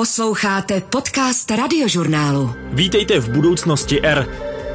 Posloucháte podcast radiožurnálu. Vítejte v budoucnosti R.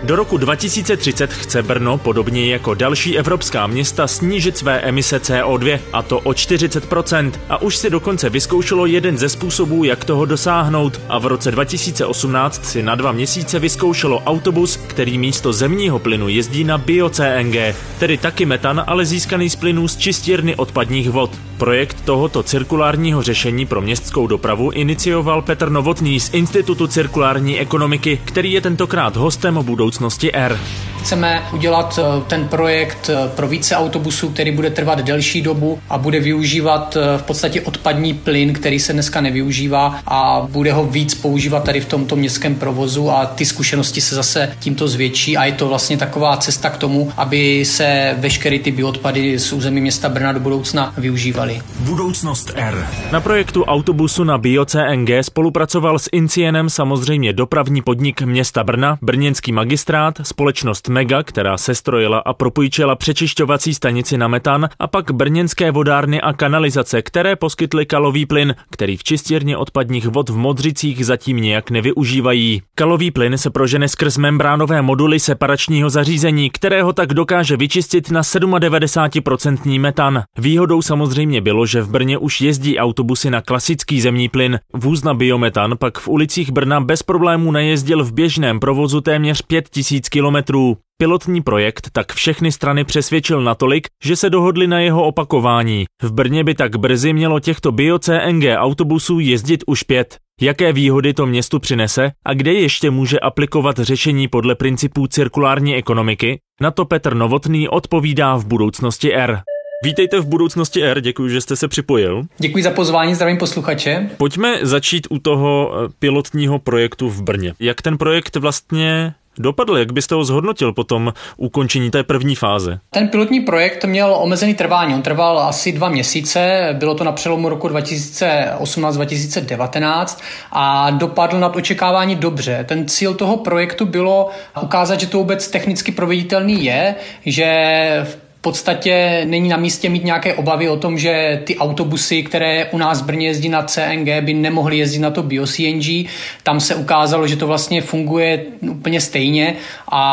Do roku 2030 chce Brno, podobně jako další evropská města, snížit své emise CO2, a to o 40%. A už si dokonce vyzkoušelo jeden ze způsobů, jak toho dosáhnout. A v roce 2018 si na dva měsíce vyzkoušelo autobus, který místo zemního plynu jezdí na bio-CNG, tedy taky metan, ale získaný z plynů z čistírny odpadních vod. Projekt tohoto cirkulárního řešení pro městskou dopravu inicioval Petr Novotný z Institutu cirkulární ekonomiky, který je tentokrát hostem budoucnosti R. Chceme udělat eh, ten projekt eh, pro více autobusů, který bude trvat delší dobu a bude využívat eh, v podstatě odpadní plyn, který se dneska nevyužívá a bude ho víc používat tady v tomto městském provozu a ty zkušenosti se zase tímto zvětší a je to vlastně taková cesta k tomu, aby se veškeré ty bioodpady z území města Brna do budoucna využívaly. Budoucnost R. Na projektu autobusu na bio-CNG spolupracoval s Incienem samozřejmě dopravní podnik města Brna, brněnský magistrát, společnost Mega, která se strojila a propůjčila přečišťovací stanici na metan a pak brněnské vodárny a kanalizace, které poskytly kalový plyn, který v čistírně odpadních vod v Modřicích zatím nějak nevyužívají. Kalový plyn se prožene skrz membránové moduly separačního zařízení, kterého tak dokáže vyčistit na 97% metan. Výhodou samozřejmě bylo, že v Brně už jezdí autobusy na klasický zemní plyn. Vůz na biometan pak v ulicích Brna bez problémů najezdil v běžném provozu téměř 5000 kilometrů. Pilotní projekt tak všechny strany přesvědčil natolik, že se dohodli na jeho opakování. V Brně by tak brzy mělo těchto bio-CNG autobusů jezdit už pět. Jaké výhody to městu přinese a kde ještě může aplikovat řešení podle principů cirkulární ekonomiky? Na to Petr Novotný odpovídá v budoucnosti R. Vítejte v budoucnosti R, děkuji, že jste se připojil. Děkuji za pozvání, zdravím posluchače. Pojďme začít u toho pilotního projektu v Brně. Jak ten projekt vlastně dopadl? Jak byste ho zhodnotil po tom ukončení té první fáze? Ten pilotní projekt měl omezený trvání. On trval asi dva měsíce, bylo to na přelomu roku 2018-2019 a dopadl nad očekávání dobře. Ten cíl toho projektu bylo ukázat, že to vůbec technicky proveditelný je, že v podstatě není na místě mít nějaké obavy o tom, že ty autobusy, které u nás v Brně jezdí na CNG, by nemohly jezdit na to bio-CNG. Tam se ukázalo, že to vlastně funguje úplně stejně a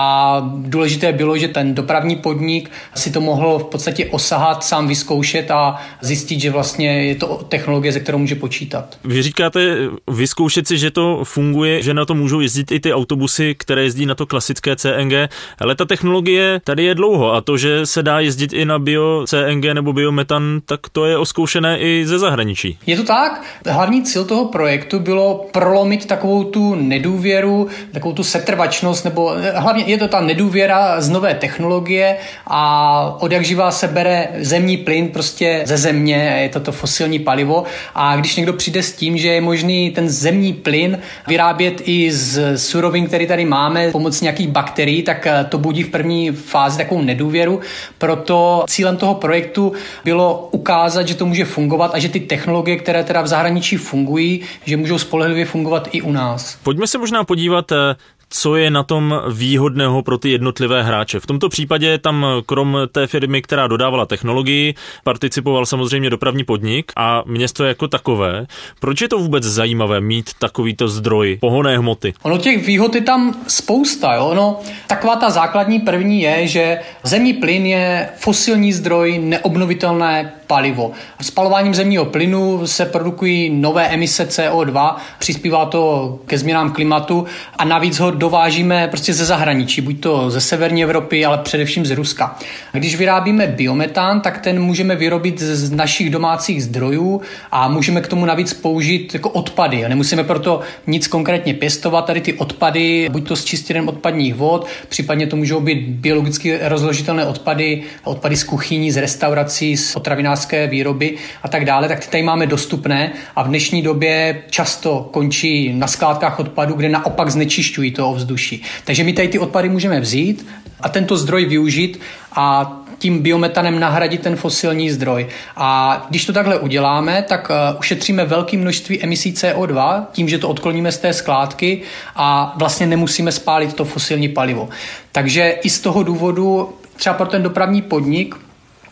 důležité bylo, že ten dopravní podnik si to mohl v podstatě osahat, sám vyzkoušet a zjistit, že vlastně je to technologie, ze kterou může počítat. Vy říkáte vyzkoušet si, že to funguje, že na to můžou jezdit i ty autobusy, které jezdí na to klasické CNG, ale ta technologie tady je dlouho a to, že se dá jezdit i na bio CNG nebo biometan, tak to je oskoušené i ze zahraničí. Je to tak? Hlavní cíl toho projektu bylo prolomit takovou tu nedůvěru, takovou tu setrvačnost, nebo eh, hlavně je to ta nedůvěra z nové technologie a od jak živá se bere zemní plyn prostě ze země, je to to fosilní palivo a když někdo přijde s tím, že je možný ten zemní plyn vyrábět i z surovin, který tady máme, pomocí nějakých bakterií, tak eh, to budí v první fázi takovou nedůvěru. Pro proto cílem toho projektu bylo ukázat, že to může fungovat a že ty technologie, které teda v zahraničí fungují, že můžou spolehlivě fungovat i u nás. Pojďme se možná podívat eh, co je na tom výhodného pro ty jednotlivé hráče. V tomto případě tam krom té firmy, která dodávala technologii, participoval samozřejmě dopravní podnik a město jako takové. Proč je to vůbec zajímavé mít takovýto zdroj pohonné hmoty? Ono těch výhod je tam spousta. Jo? No, taková ta základní první je, že zemní plyn je fosilní zdroj, neobnovitelné palivo. Spalováním zemního plynu se produkují nové emise CO2, přispívá to ke změnám klimatu a navíc ho dovážíme prostě ze zahraničí, buď to ze severní Evropy, ale především z Ruska. Když vyrábíme biometán, tak ten můžeme vyrobit z našich domácích zdrojů a můžeme k tomu navíc použít jako odpady. Nemusíme proto nic konkrétně pěstovat. Tady ty odpady, buď to z čistěnem odpadních vod, případně to můžou být biologicky rozložitelné odpady, odpady z kuchyní, z restaurací, z potravinářské výroby a tak dále, tak ty tady máme dostupné a v dnešní době často končí na skládkách odpadu, kde naopak znečišťují to ovzduší. Takže my tady ty odpady můžeme vzít a tento zdroj využít a tím biometanem nahradit ten fosilní zdroj. A když to takhle uděláme, tak uh, ušetříme velké množství emisí CO2 tím, že to odkloníme z té skládky a vlastně nemusíme spálit to fosilní palivo. Takže i z toho důvodu třeba pro ten dopravní podnik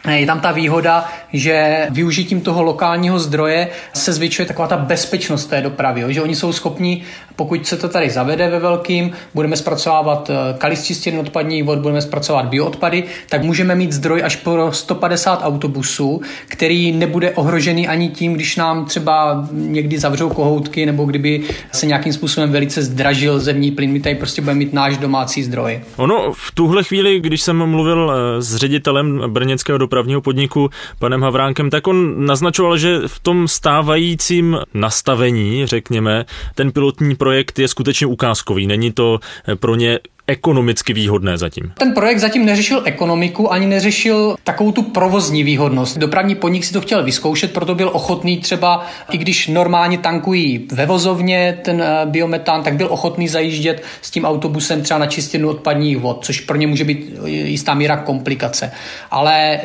je tam ta výhoda, že využitím toho lokálního zdroje se zvětšuje taková ta bezpečnost té dopravy, že oni jsou schopni, pokud se to tady zavede ve velkým, budeme zpracovávat eh, kalist odpadní vod, budeme zpracovat bioodpady, tak můžeme mít zdroj až pro 150 autobusů, který nebude ohrožený ani tím, když nám třeba někdy zavřou kohoutky nebo kdyby se nějakým způsobem velice zdražil zemní plyn. My tady prostě budeme mít náš domácí zdroj. Ono v tuhle chvíli, když jsem mluvil eh, s ředitelem brněnského dopravního podniku, panem Havránkem, tak on naznačoval, že v tom stávajícím nastavení, řekněme, ten pilotní projekt je skutečně ukázkový. Není to pro ně ekonomicky výhodné zatím? Ten projekt zatím neřešil ekonomiku, ani neřešil takovou tu provozní výhodnost. Dopravní podnik si to chtěl vyzkoušet, proto byl ochotný třeba, i když normálně tankují ve vozovně ten eh, biometán, tak byl ochotný zajíždět s tím autobusem třeba na čistinu odpadních vod, což pro ně může být jistá míra komplikace. Ale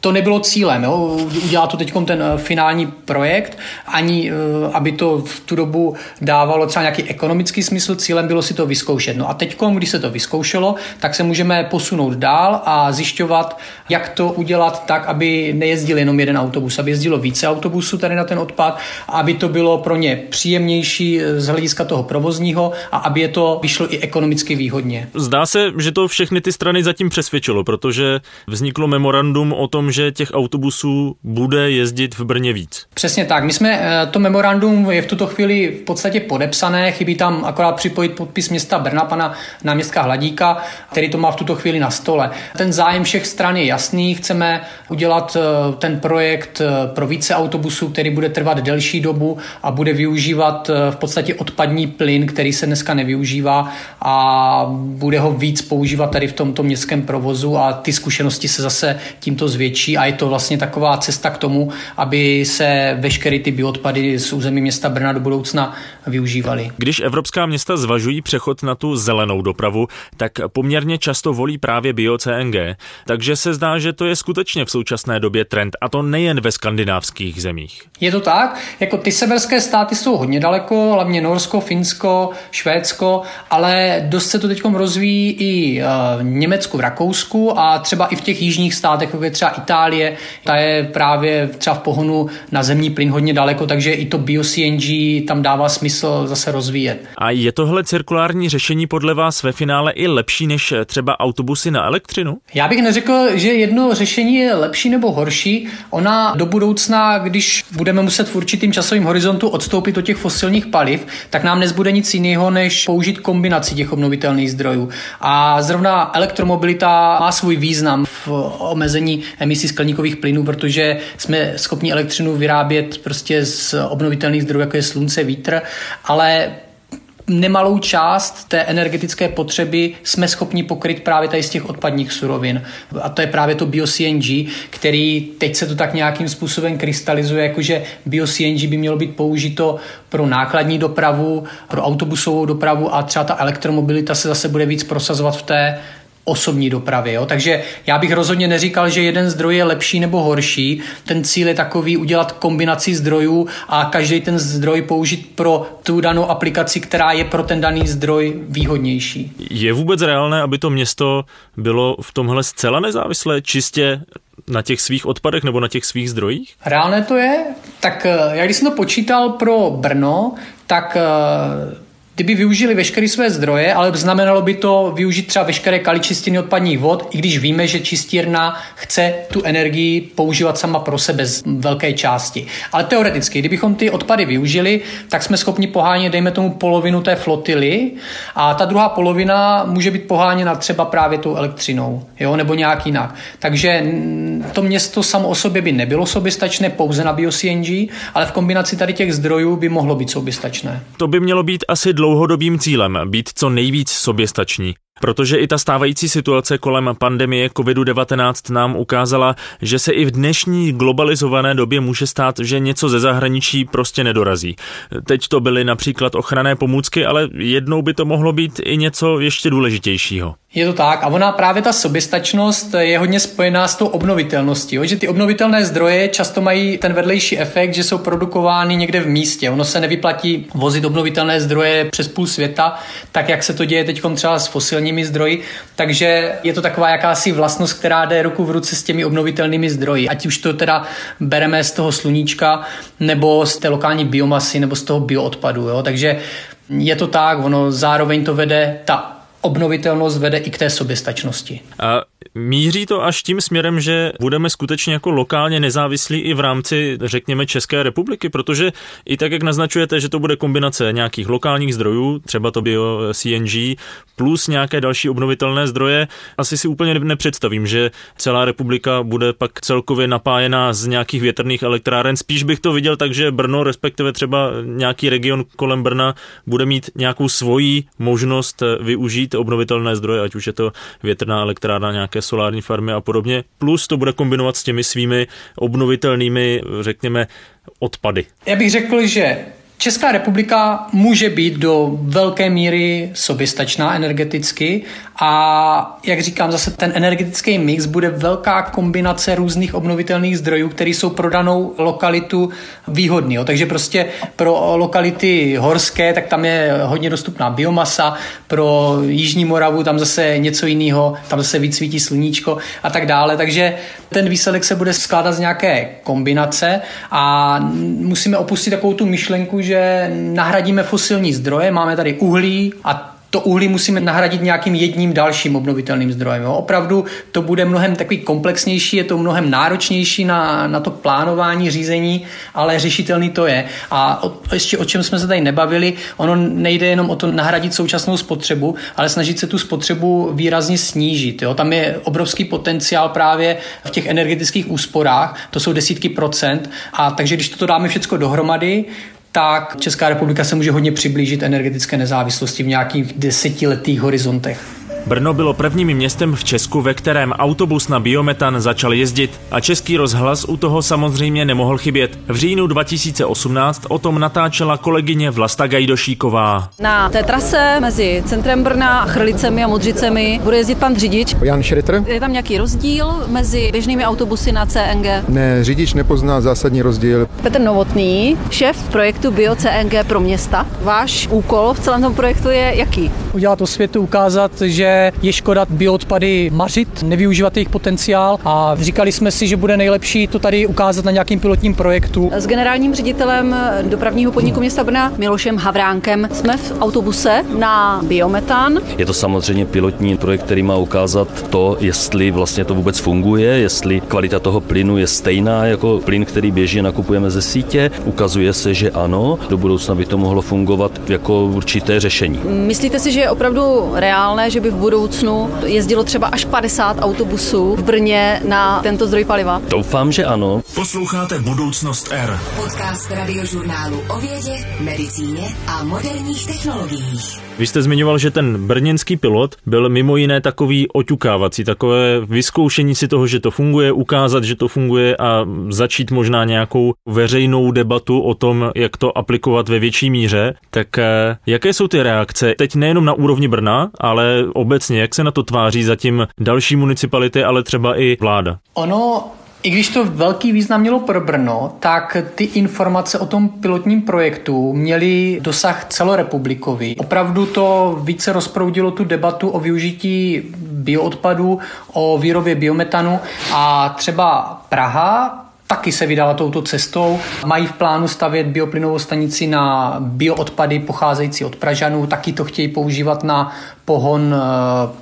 to nebylo cílem, jo? udělat to teď ten eh, finální projekt, ani eh, aby to v tu dobu dávalo třeba nějaký ekonomický smysl, cílem bylo si to vyzkoušet. No a teď, když se to vyzkoušelo, tak se můžeme posunout dál a zjišťovat, jak to udělat tak, aby nejezdil jenom jeden autobus, aby jezdilo více autobusů tady na ten odpad, aby to bylo pro ně příjemnější eh, z hlediska toho provozního a aby je to vyšlo i ekonomicky výhodně. Zdá se, že to všechny ty strany zatím přesvědčilo, protože vzniklo memorandum o tom, že těch autobusů bude jezdit v Brně víc. Přesně tak. My jsme, eh, to memorandum je v tuto chvíli v podstatě podepsané, chybí tam akorát připojit podpis města Brna, pana náměstka Hladíka, který to má v tuto chvíli na stole. Ten zájem všech stran je jasný, chceme udělat eh, ten projekt eh, pro více autobusů, který bude trvat delší dobu a bude využívat v podstatě odpadní plyn, který se dneska nevyužívá a bude ho víc používat tady v tomto městském provozu a ty zkušenosti se zase tímto zvětší větší a je to vlastně taková cesta k tomu, aby se veškeré ty bioodpady z území města Brna do budoucna využívaly. Když evropská města zvažují přechod na tu zelenou dopravu, tak poměrně často volí právě bio-CNG, takže se zdá, že to je skutečně v současné době trend a to nejen ve skandinávských zemích. Je to tak, jako ty severské státy jsou hodně daleko, hlavně Norsko, Finsko, Švédsko, ale dost se to teď rozvíjí i v Německu, v Rakousku a třeba i v těch jižních státech, jako je třeba Itálie, ta je právě třeba v pohonu na zemní plyn hodně daleko, takže i to bio-CNG tam dává smysl zase rozvíjet. A je tohle cirkulární řešení podle vás ve finále i lepší než třeba autobusy na elektřinu? Já bych neřekl, že jedno řešení je lepší nebo horší. Ona do budoucna, když budeme muset v určitým časovým horizontu odstoupit od těch fosilních paliv, tak nám nezbude nic jiného, než použít kombinaci těch obnovitelných zdrojů. A zrovna elektromobilita má svůj význam v omezení emisí skleníkových plynů, protože jsme schopni elektřinu vyrábět prostě z obnovitelných zdrojů, jako je slunce, vítr, ale nemalou část té energetické potřeby jsme schopni pokryt právě tady z těch odpadních surovin. A to je právě to bio-CNG, který teď se to tak nějakým způsobem krystalizuje, jakože bio-CNG by mělo být použito pro nákladní dopravu, pro autobusovou dopravu a třeba ta elektromobilita se zase bude víc prosazovat v té osobní dopravy. Jo? Takže já bych rozhodně neříkal, že jeden zdroj je lepší nebo horší. Ten cíl je takový udělat kombinaci zdrojů a každý ten zdroj použít pro tu danou aplikaci, která je pro ten daný zdroj výhodnější. Je vůbec reálné, aby to město bylo v tomhle zcela nezávislé, čistě na těch svých odpadech nebo na těch svých zdrojích? Reálné to je. Tak eh, jak když jsem to počítal pro Brno, tak eh, kdyby využili veškeré své zdroje, ale znamenalo by to využít třeba veškeré kaličistiny odpadních vod, i když víme, že čistírna chce tu energii používat sama pro sebe z velké části. Ale teoreticky, kdybychom ty odpady využili, tak jsme schopni pohánět, dejme tomu, polovinu té flotily a ta druhá polovina může být poháněna třeba právě tou elektřinou, jo, nebo nějak jinak. Takže to město samo o sobě by nebylo soběstačné pouze na bio-CNG, ale v kombinaci tady těch zdrojů by mohlo být soběstačné. To by mělo být asi dlouho dlouhodobým cílem být co nejvíc soběstační. Protože i ta stávající situace kolem pandemie COVID-19 nám ukázala, že se i v dnešní globalizované době může stát, že něco ze zahraničí prostě nedorazí. Teď to byly například ochranné pomůcky, ale jednou by to mohlo být i něco ještě důležitějšího. Je to tak a ona právě ta soběstačnost je hodně spojená s tou obnovitelností, jo? že ty obnovitelné zdroje často mají ten vedlejší efekt, že jsou produkovány někde v místě. Ono se nevyplatí vozit obnovitelné zdroje přes půl světa, tak jak se to děje teď třeba s fosilními obnovitelnými zdroji, takže je to taková jakási vlastnost, která jde ruku v ruce s těmi obnovitelnými zdroji. Ať už to teda bereme z toho sluníčka, nebo z té lokální biomasy, nebo z toho bioodpadu. Jo? Takže je to tak, ono zároveň to vede, ta obnovitelnost vede i k té soběstačnosti. A míří to až tím směrem, že budeme skutečně jako lokálně nezávislí i v rámci, řekněme, České republiky, protože i tak, jak naznačujete, že to bude kombinace nějakých lokálních zdrojů, třeba to bio CNG, plus nějaké další obnovitelné zdroje, asi si úplně nepředstavím, že celá republika bude pak celkově napájená z nějakých větrných elektráren. Spíš bych to viděl tak, že Brno, respektive třeba nějaký region kolem Brna, bude mít nějakou svoji možnost využít využít obnovitelné zdroje, ať už je to větrná elektrárna, nějaké solární farmy a podobně. Plus to bude kombinovat s těmi svými obnovitelnými, řekněme, odpady. Já bych řekl, že Česká republika může být do velké míry soběstačná energeticky a jak říkám, zase ten energetický mix bude velká kombinace různých obnovitelných zdrojů, které jsou pro danou lokalitu výhodný. Takže prostě pro lokality horské, tak tam je hodně dostupná biomasa, pro Jižní Moravu tam zase něco jiného, tam zase víc svítí sluníčko a tak dále. Takže ten výsledek se bude skládat z nějaké kombinace a musíme opustit takovou tu myšlenku, že nahradíme fosilní zdroje, máme tady uhlí a to uhlí musíme nahradit nějakým jedním dalším obnovitelným zdrojem. Jo. Opravdu to bude mnohem takový komplexnější, je to mnohem náročnější na, na to plánování, řízení, ale řešitelný to je. A o, ještě o čem jsme se tady nebavili, ono nejde jenom o to nahradit současnou spotřebu, ale snažit se tu spotřebu výrazně snížit. Jo. Tam je obrovský potenciál právě v těch energetických úsporách, to jsou desítky procent. A takže když to dáme všechno dohromady, tak Česká republika se může hodně přiblížit energetické nezávislosti v nějakých desetiletých horizontech. Brno bylo prvním městem v Česku, ve kterém autobus na biometan začal jezdit a český rozhlas u toho samozřejmě nemohl chybět. V říjnu 2018 o tom natáčela kolegyně Vlasta Gajdošíková. Na té trase mezi centrem Brna, Chrlicemi a Modřicemi bude jezdit pan řidič. Jan Šritter. Je tam nějaký rozdíl mezi běžnými autobusy na CNG? Ne, řidič nepozná zásadní rozdíl. Petr Novotný, šéf projektu BioCNG pro města. Váš úkol v celém tom projektu je jaký? Udělat to světu, ukázat, že je škoda bioodpady mařit, nevyužívat jejich potenciál a říkali jsme si, že bude nejlepší to tady ukázat na nějakým pilotním projektu. S generálním ředitelem dopravního podniku města Brna Milošem Havránkem jsme v autobuse na biometan. Je to samozřejmě pilotní projekt, který má ukázat to, jestli vlastně to vůbec funguje, jestli kvalita toho plynu je stejná jako plyn, který běží nakupujeme ze sítě. Ukazuje se, že ano, do budoucna by to mohlo fungovat jako určité řešení. Myslíte si, že je opravdu reálné, že by v budoucnu jezdilo třeba až 50 autobusů v Brně na tento zdroj paliva? Doufám, že ano. Posloucháte Budoucnost R. Podcast radiožurnálu o vědě, medicíně a moderních technologiích. Vy jste zmiňoval, že ten brněnský pilot byl mimo jiné takový oťukávací, takové vyzkoušení si toho, že to funguje, ukázat, že to funguje a začít možná nějakou veřejnou debatu o tom, jak to aplikovat ve větší míře. Tak eh, jaké jsou ty reakce? Teď nejenom na úrovni Brna, ale obecně, jak se na to tváří zatím další municipality, ale třeba i vláda? Ono i když to velký význam mělo pro Brno, tak ty informace o tom pilotním projektu měly dosah celorepublikový. Opravdu to více rozproudilo tu debatu o využití bioodpadu, o výrobě biometanu a třeba Praha taky se vydala touto cestou. Mají v plánu stavět bioplynovou stanici na bioodpady pocházející od Pražanů, taky to chtějí používat na pohon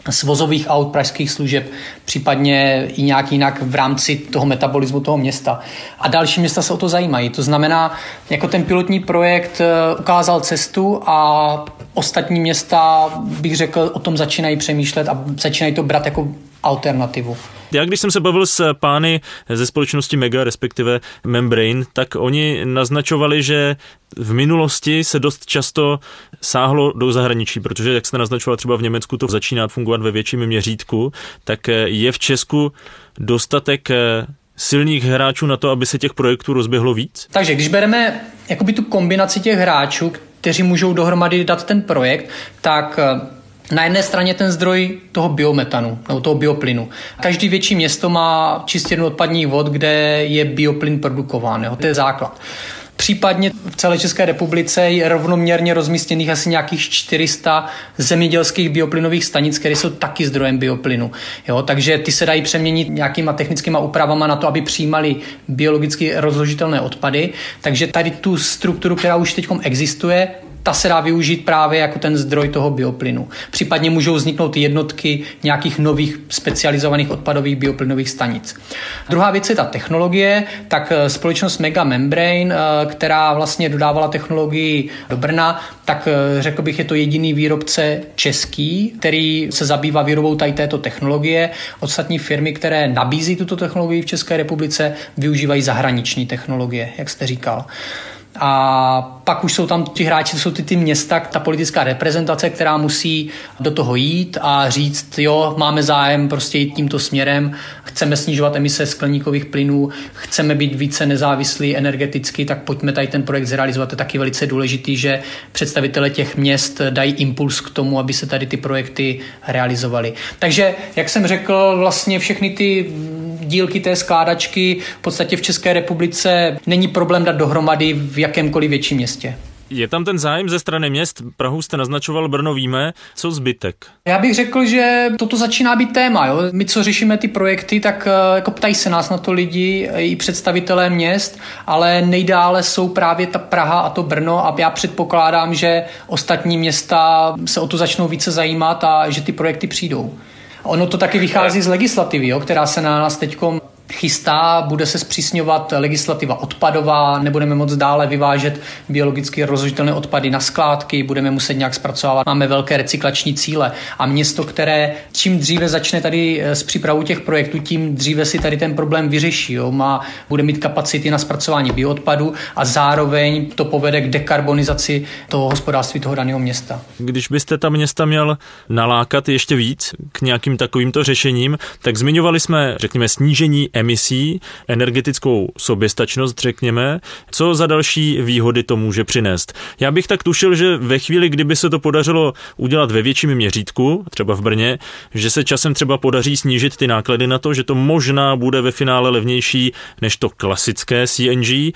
eh, svozových aut pražských služeb, případně i nějak jinak v rámci toho metabolismu toho města. A další města se o to zajímají. To znamená, jako ten pilotní projekt eh, ukázal cestu a ostatní města, bych řekl, o tom začínají přemýšlet a začínají to brát jako alternativu. Já když jsem se bavil s pány ze společnosti Mega, respektive Membrane, tak oni naznačovali, že v minulosti se dost často sáhlo do zahraničí, protože, jak jste naznačoval, třeba v Německu to začíná fungovat ve větším měřítku, tak je v Česku dostatek silných hráčů na to, aby se těch projektů rozběhlo víc? Takže když bereme jakoby tu kombinaci těch hráčů, kteří můžou dohromady dát ten projekt, tak na jedné straně ten zdroj toho biometanu nebo toho bioplynu. Každý větší město má čistírnu odpadních vod, kde je bioplyn produkován. Jo? To je základ. Případně v celé České republice je rovnoměrně rozmístěných asi nějakých 400 zemědělských bioplynových stanic, které jsou taky zdrojem bioplynu. Jo, takže ty se dají přeměnit nějakýma technickými úpravama na to, aby přijímali biologicky rozložitelné odpady. Takže tady tu strukturu, která už teď existuje, ta se dá využít právě jako ten zdroj toho bioplynu. Případně můžou vzniknout jednotky nějakých nových specializovaných odpadových bioplynových stanic. Druhá věc je ta technologie, tak eh, společnost Mega Membrane, eh, která vlastně dodávala technologii do Brna, tak eh, řekl bych, je to jediný výrobce český, který se zabývá výrobou tady této technologie. Ostatní firmy, které nabízí tuto technologii v České republice, využívají zahraniční technologie, jak jste říkal. A pak už jsou tam ti hráči, to jsou ty, ty města, ta politická reprezentace, která musí do toho jít a říct, jo, máme zájem prostě jít tímto směrem, chceme snižovat emise skleníkových plynů, chceme být více nezávislí energeticky, tak pojďme tady ten projekt zrealizovat. To je taky velice důležitý, že představitele těch měst dají impuls k tomu, aby se tady ty projekty realizovaly. Takže, jak jsem řekl, vlastně všechny ty dílky té skládačky v podstatě v České republice není problém dát dohromady v jakémkoliv větším městě. Je tam ten zájem ze strany měst? Prahu jste naznačoval, Brno víme. Co zbytek? Já bych řekl, že toto začíná být téma. Jo? My, co řešíme ty projekty, tak eh, jako ptají se nás na to lidi, i představitelé měst, ale nejdále jsou právě ta Praha a to Brno a já předpokládám, že ostatní města se o to začnou více zajímat a že ty projekty přijdou. Ono to taky vychází z legislativy, jo, která se na nás teď chystá, bude se zpřísňovat legislativa odpadová, nebudeme moc dále vyvážet biologicky rozložitelné odpady na skládky, budeme muset nějak zpracovávat. Máme velké recyklační cíle a město, které čím dříve začne tady eh, s přípravou těch projektů, tím dříve si tady ten problém vyřeší. Jo. Má, bude mít kapacity na zpracování bioodpadu a zároveň to povede k dekarbonizaci toho hospodářství toho daného města. Když byste ta města měl nalákat ještě víc k nějakým takovýmto řešením, tak zmiňovali jsme, řekněme, snížení emisí, energetickou soběstačnost, řekněme. Co za další výhody to může přinést? Já bych tak tušil, že ve chvíli, kdyby se to podařilo udělat ve větším měřítku, třeba v Brně, že se časem třeba podaří snížit ty náklady na to, že to možná bude ve finále levnější než to klasické CNG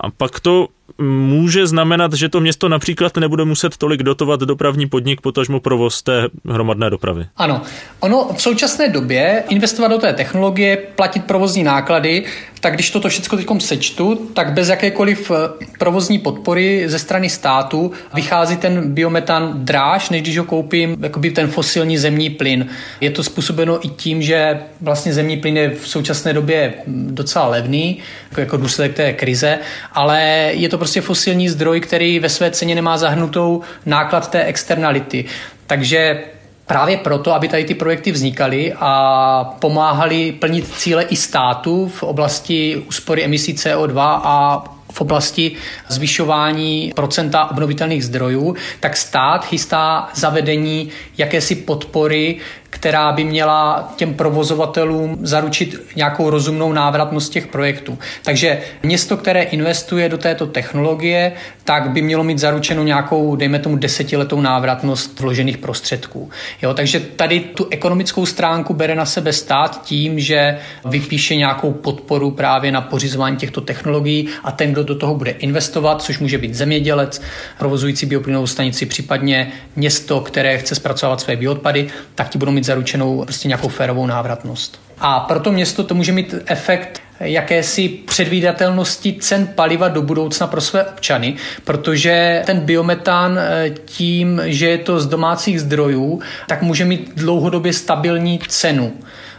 a pak to může znamenat, že to město například nebude muset tolik dotovat dopravní podnik, potažmo provoz té hromadné dopravy. Ano. Ono v současné době investovat do té technologie, platit provozní náklady, tak když toto všechno teď sečtu, tak bez jakékoliv eh, provozní podpory ze strany státu vychází ten biometan dráž, než když ho koupím jakoby ten fosilní zemní plyn. Je to způsobeno i tím, že vlastně zemní plyn je v současné době docela levný, jako, jako důsledek té krize, ale je to prostě fosilní zdroj, který ve své ceně nemá zahrnutou náklad té externality. Takže Právě proto, aby tady ty projekty vznikaly a pomáhali plnit cíle i státu v oblasti úspory emisí CO2 a v oblasti zvyšování procenta obnovitelných zdrojů, tak stát chystá zavedení jakési podpory která by měla těm provozovatelům zaručit nějakou rozumnou návratnost těch projektů. Takže město, které investuje do této technologie, tak by mělo mít zaručenou nějakou, dejme tomu, desetiletou návratnost vložených prostředků. Jo, takže tady tu ekonomickou stránku bere na sebe stát tím, že vypíše nějakou podporu právě na pořizování těchto technologií a ten, kdo do toho bude investovat, což může být zemědělec, provozující bioplynovou stanici, případně město, které chce zpracovat své bioodpady, tak ti budou mít zaručenou prostě nějakou férovou návratnost. A proto město to může mít efekt jakési předvídatelnosti cen paliva do budoucna pro své občany, protože ten biometan eh, tím, že je to z domácích zdrojů, tak může mít dlouhodobě stabilní cenu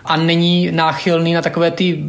a není náchylný na takové ty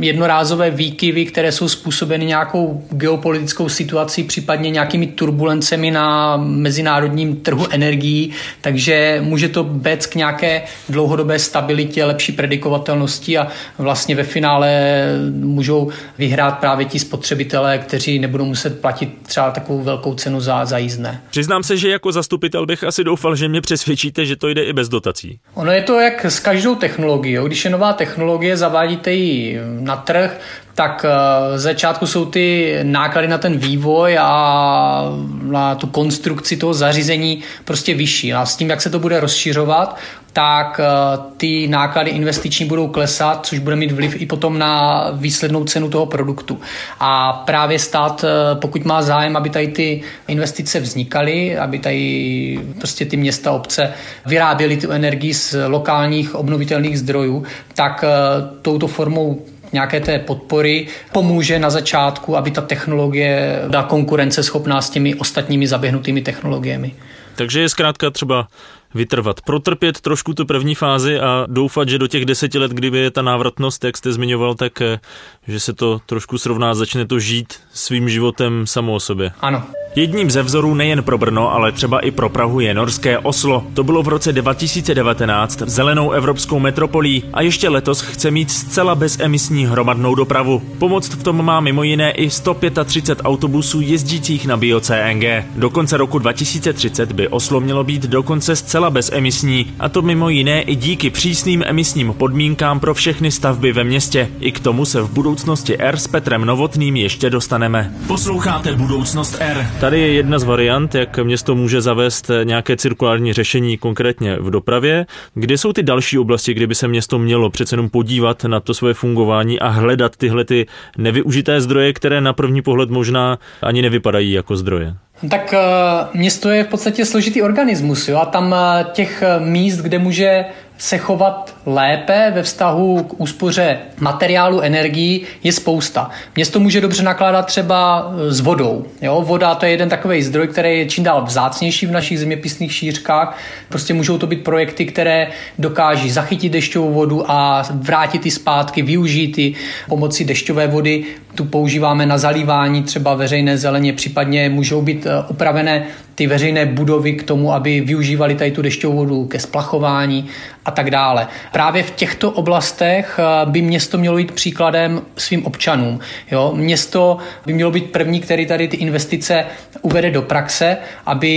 jednorázové výkyvy, které jsou způsobeny nějakou geopolitickou situací, případně nějakými turbulencemi na mezinárodním trhu energií, takže může to bec k nějaké dlouhodobé stabilitě, lepší predikovatelnosti a vlastně ve finále můžou vyhrát právě ti spotřebitelé, kteří nebudou muset platit třeba takovou velkou cenu za, za jízdné. Přiznám se, že jako zastupitel bych asi doufal, že mě přesvědčíte, že to jde i bez dotací. Ono je to jak s každou technologií. Když je nová technologie, zavádíte ji na trh, tak v eh, začátku jsou ty náklady na ten vývoj a na tu konstrukci toho zařízení prostě vyšší. A s tím, jak se to bude rozšiřovat, tak eh, ty náklady investiční budou klesat, což bude mít vliv i potom na výslednou cenu toho produktu. A právě stát, eh, pokud má zájem, aby tady ty investice vznikaly, aby tady prostě ty města, obce vyráběly tu energii z lokálních obnovitelných zdrojů, tak touto formou nějaké té podpory pomůže na začátku, aby ta technologie byla konkurenceschopná s těmi ostatními zaběhnutými technologiemi. Takže je zkrátka třeba vytrvat, protrpět trošku tu první fázi a doufat, že do těch deseti let, kdyby je ta návratnost, jak jste zmiňoval, tak eh, že se to trošku srovná, začne to žít svým životem samo o sobě. Ano. Jedním ze vzorů nejen pro Brno, ale třeba i pro Prahu je norské Oslo. To bylo v roce 2019 zelenou evropskou metropolí a ještě letos chce mít zcela bezemisní hromadnou dopravu. Pomoc v tom má mimo jiné i 135 autobusů jezdících na bio-CNG. Do konce roku 2030 by Oslo mělo být dokonce zcela bezemisní, a to mimo jiné i díky přísným emisním podmínkám pro všechny stavby ve městě. I k tomu se v budoucnosti R s Petrem Novotným ještě dostaneme. Posloucháte Budoucnost R. Tady je jedna z variant, jak město může zavést nějaké cirkulární řešení konkrétně v dopravě. Kde jsou ty další oblasti, kde by se město mělo přece jenom podívat na to svoje fungování a hledat tyhle ty nevyužité zdroje, které na první pohled možná ani nevypadají jako zdroje? Tak město je v podstatě složitý organismus jo? a tam těch míst, kde může se chovat lépe ve vztahu k úspoře materiálu, energií je spousta. Město může dobře nakládat třeba e, s vodou. Jo? Voda to je jeden takový zdroj, který je čím dál vzácnější v našich zeměpisných šířkách. Prostě můžou to být projekty, které dokáží zachytit dešťovou vodu a vrátit ji zpátky, využít ji pomocí dešťové vody. Tu používáme na zalívání třeba veřejné zeleně, případně můžou být e, upravené ty veřejné budovy k tomu, aby využívali tady tu dešťovou vodu ke splachování a tak dále. Právě v těchto oblastech eh, by město mělo být příkladem svým občanům. Jo? Město by mělo být první, který tady ty investice uvede do praxe, aby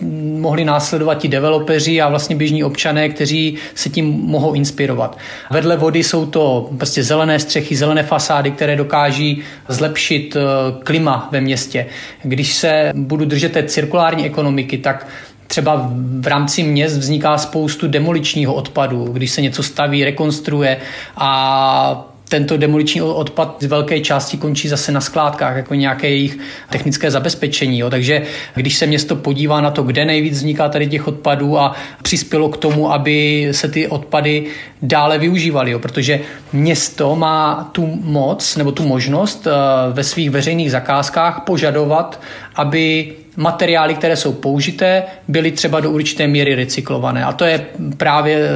mm, mohli následovat ti developeři a vlastně běžní občané, kteří se tím mohou inspirovat. Vedle vody jsou to prostě zelené střechy, zelené fasády, které dokáží zlepšit eh, klima ve městě. Když se budu držet té cirkulární ekonomiky, tak třeba v rámci měst vzniká spoustu demoličního odpadu, když se něco staví, rekonstruuje a tento demoliční odpad z velké části končí zase na skládkách, jako nějaké jejich technické zabezpečení. Jo. Takže když se město podívá na to, kde nejvíc vzniká tady těch odpadů a přispělo k tomu, aby se ty odpady dále využívaly, jo. protože město má tu moc nebo tu možnost eh, ve svých veřejných zakázkách požadovat, aby materiály, které jsou použité, byly třeba do určité míry recyklované. A to je právě e,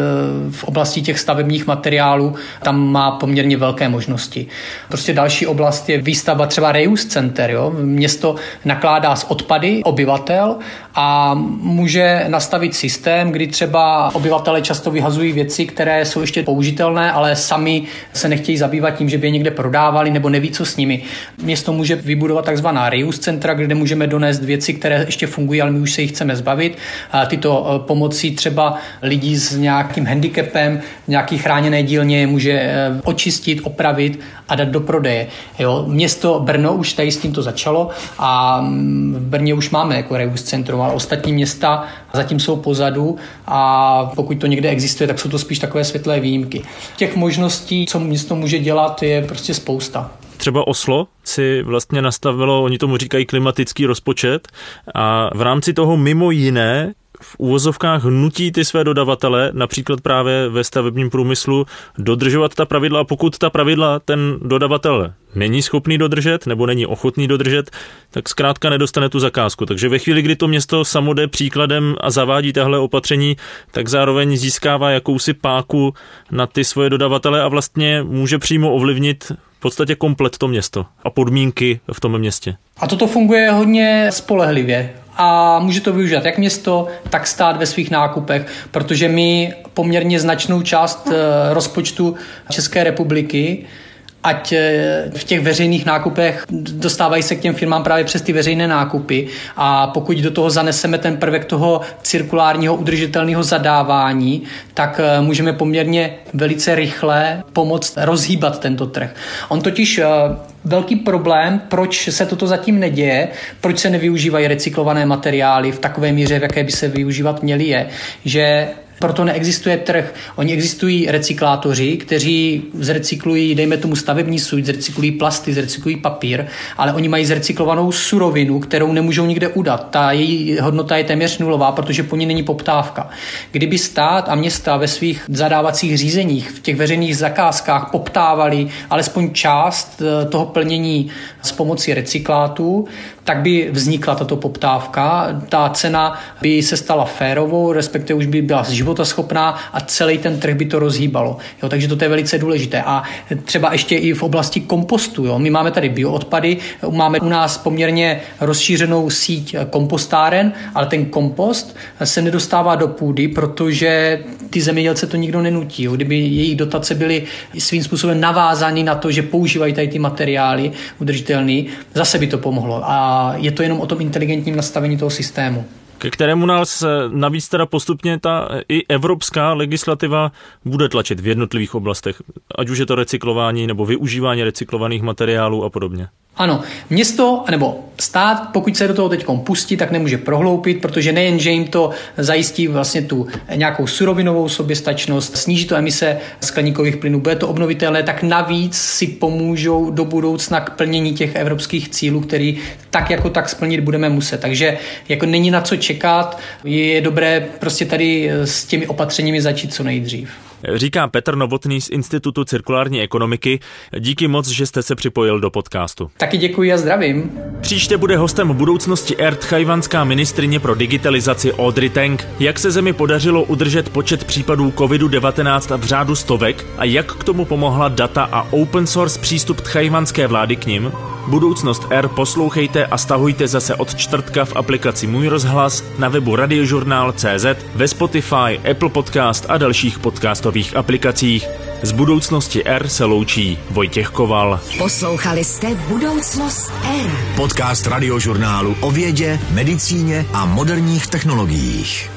v oblasti těch stavebních materiálů, tam má poměrně velké možnosti. Prostě další oblast je výstava třeba reuse center. Jo? Město nakládá s odpady obyvatel a může nastavit systém, kdy třeba obyvatele často vyhazují věci, které jsou ještě použitelné, ale sami se nechtějí zabývat tím, že by je někde prodávali nebo neví, co s nimi. Město může vybudovat takzvaná reuse centra, kde můžeme donést věci, které ještě fungují, ale my už se jich chceme zbavit. A tyto e, pomocí třeba lidí s nějakým handicapem, nějaký chráněné dílně může e, očistit, opravit a dát do prodeje. Jo? Město Brno už tady s tímto začalo a mm, v Brně už máme jako reuse centrum, ale ostatní města zatím jsou pozadu a pokud to někde existuje, tak jsou to spíš takové světlé výjimky. Těch možností, co město může dělat, je prostě spousta třeba Oslo si vlastně nastavilo, oni tomu říkají klimatický rozpočet a v rámci toho mimo jiné v úvozovkách nutí ty své dodavatele, například právě ve stavebním průmyslu, dodržovat ta pravidla a pokud ta pravidla ten dodavatel není schopný dodržet nebo není ochotný dodržet, tak zkrátka nedostane tu zakázku. Takže ve chvíli, kdy to město samo jde příkladem a zavádí tahle opatření, tak zároveň získává jakousi páku na ty svoje dodavatele a vlastně může přímo ovlivnit v podstatě komplet to město a podmínky v tom městě. A toto funguje hodně spolehlivě a může to využít jak město, tak stát ve svých nákupech, protože my poměrně značnou část eh, rozpočtu České republiky ať eh, v těch veřejných nákupech dostávají se k těm firmám právě přes ty veřejné nákupy a pokud do toho zaneseme ten prvek toho cirkulárního udržitelného zadávání, tak eh, můžeme poměrně velice rychle pomoct rozhýbat tento trh. On totiž velký problém, proč se toto zatím neděje, proč se nevyužívají recyklované materiály v takové míře, v jaké by se využívat měly, je, že Proto neexistuje trh. Oni existují recyklátoři, kteří zrecyklují, dejme tomu stavební suť, zrecyklují plasty, zrecyklují papír, ale oni mají zrecyklovanou surovinu, kterou nemůžou nikde udat. Ta její hodnota je téměř nulová, protože po ní není poptávka. Kdyby stát a města ve svých zadávacích řízeních, v těch veřejných zakázkách poptávali alespoň část eh, toho plnění s pomocí recyklátů, tak by vznikla tato poptávka, ta cena by se stala férovou, respektive už by byla životaschopná a celý ten trh by to rozhýbalo. Jo, takže to je velice důležité. A třeba ještě i v oblasti kompostu. Jo. My máme tady bioodpady, máme u nás poměrně rozšířenou síť kompostáren, ale ten kompost se nedostává do půdy, protože ty zemědělce to nikdo nenutí. Jo. Kdyby jejich dotace byly svým způsobem navázány na to, že používají tady ty materiály udržitelný, zase by to pomohlo. A je to jenom o tom inteligentním nastavení toho systému ke kterému nás navíc teda postupně ta i evropská legislativa bude tlačit v jednotlivých oblastech, ať už je to recyklování nebo využívání recyklovaných materiálů a podobně. Ano, město nebo stát, pokud se do toho teď pustí, tak nemůže prohloupit, protože nejen, že jim to zajistí vlastně tu nějakou surovinovou soběstačnost, sníží to emise skleníkových plynů, bude to obnovitelné, tak navíc si pomůžou do budoucna k plnění těch evropských cílů, který tak jako tak splnit budeme muset. Takže jako není na co čekat, je dobré prostě tady s těmi opatřeními začít co nejdřív. Říká Petr Novotný z Institutu cirkulární ekonomiky. Díky moc, že jste se připojil do podcastu. Taky děkuji a zdravím. Příště bude hostem budoucnosti ERT chajvanská ministrině pro digitalizaci Audrey Tank. Jak se zemi podařilo udržet počet případů COVID-19 v řádu stovek a jak k tomu pomohla data a open source přístup tchajvanské vlády k nim? Budoucnost R poslouchejte a stahujte zase od čtvrtka v aplikaci Můj rozhlas, na webu radiožurnál.cz, ve Spotify, Apple Podcast a dalších podcastových aplikacích. Z budoucnosti R se loučí Vojtěch Koval. Poslouchali jste Budoucnost R. Podcast radiožurnálu o vědě, medicíně a moderních technologiích.